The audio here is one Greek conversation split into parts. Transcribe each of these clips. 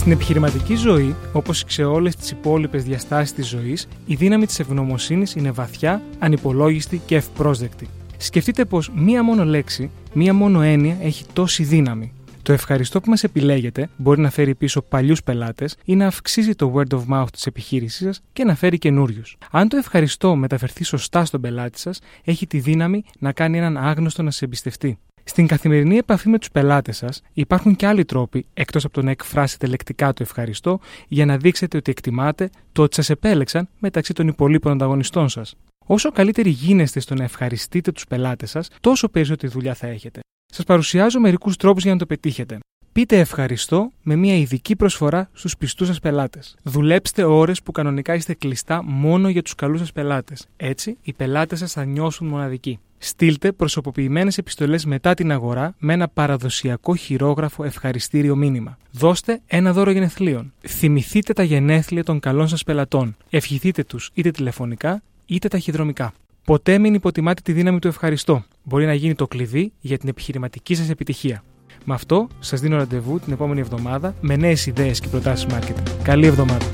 Στην επιχειρηματική ζωή, όπως σε όλες τις υπόλοιπες διαστάσεις της ζωής, η δύναμη της ευγνωμοσύνης είναι βαθιά, ανυπολόγιστη και ευπρόσδεκτη. Σκεφτείτε πως μία μόνο λέξη, μία μόνο έννοια έχει τόση δύναμη. Το ευχαριστώ που μας επιλέγετε μπορεί να φέρει πίσω παλιούς πελάτες ή να αυξήσει το word of mouth της επιχείρησής σας και να φέρει καινούριους. Αν το ευχαριστώ μεταφερθεί σωστά στον πελάτη σας, έχει τη δύναμη να κάνει έναν άγνωστο να σε εμπιστευτεί. Στην καθημερινή επαφή με τους πελάτες σας, υπάρχουν και άλλοι τρόποι, εκτός από το να εκφράσετε λεκτικά το ευχαριστώ, για να δείξετε ότι εκτιμάτε το ότι σας επέλεξαν μεταξύ των υπολείπων ανταγωνιστών σας. Όσο καλύτεροι γίνεστε στο να ευχαριστείτε τους πελάτες σας, τόσο περισσότερη δουλειά θα έχετε. Σας παρουσιάζω μερικούς τρόπους για να το πετύχετε. Πείτε ευχαριστώ με μια ειδική προσφορά στους πιστούς σας πελάτες. Δουλέψτε ώρες που κανονικά είστε κλειστά μόνο για τους καλούς σας πελάτες. Έτσι, οι πελάτες σας θα νιώσουν μοναδικοί. Στείλτε προσωποποιημένες επιστολές μετά την αγορά με ένα παραδοσιακό χειρόγραφο ευχαριστήριο μήνυμα. Δώστε ένα δώρο γενεθλίων. Θυμηθείτε τα γενέθλια των καλών σας πελατών. Ευχηθείτε τους είτε τηλεφωνικά είτε ταχυδρομικά. Ποτέ μην υποτιμάτε τη δύναμη του ευχαριστώ. Μπορεί να γίνει το κλειδί για την επιχειρηματική σας επιτυχία. Με αυτό, σας δίνω ραντεβού την επόμενη εβδομάδα με νέες ιδέες και προτάσεις marketing. Καλή εβδομάδα.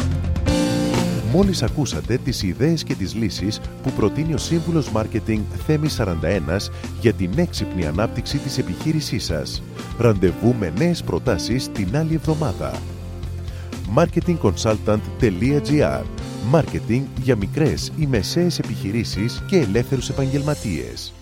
Μόλις ακούσατε τις ιδέες και τις λύσεις που προτείνει ο σύμβουλος Μάρκετινγκ Θέμη 41 για την έξυπνη ανάπτυξη της επιχείρησής σας. Ραντεβού με νέες προτάσεις την άλλη εβδομάδα. marketingconsultant.gr Μάρκετινγκ για μικρές ή μεσαίες επιχειρήσεις και ελεύθερους επαγγελματίες.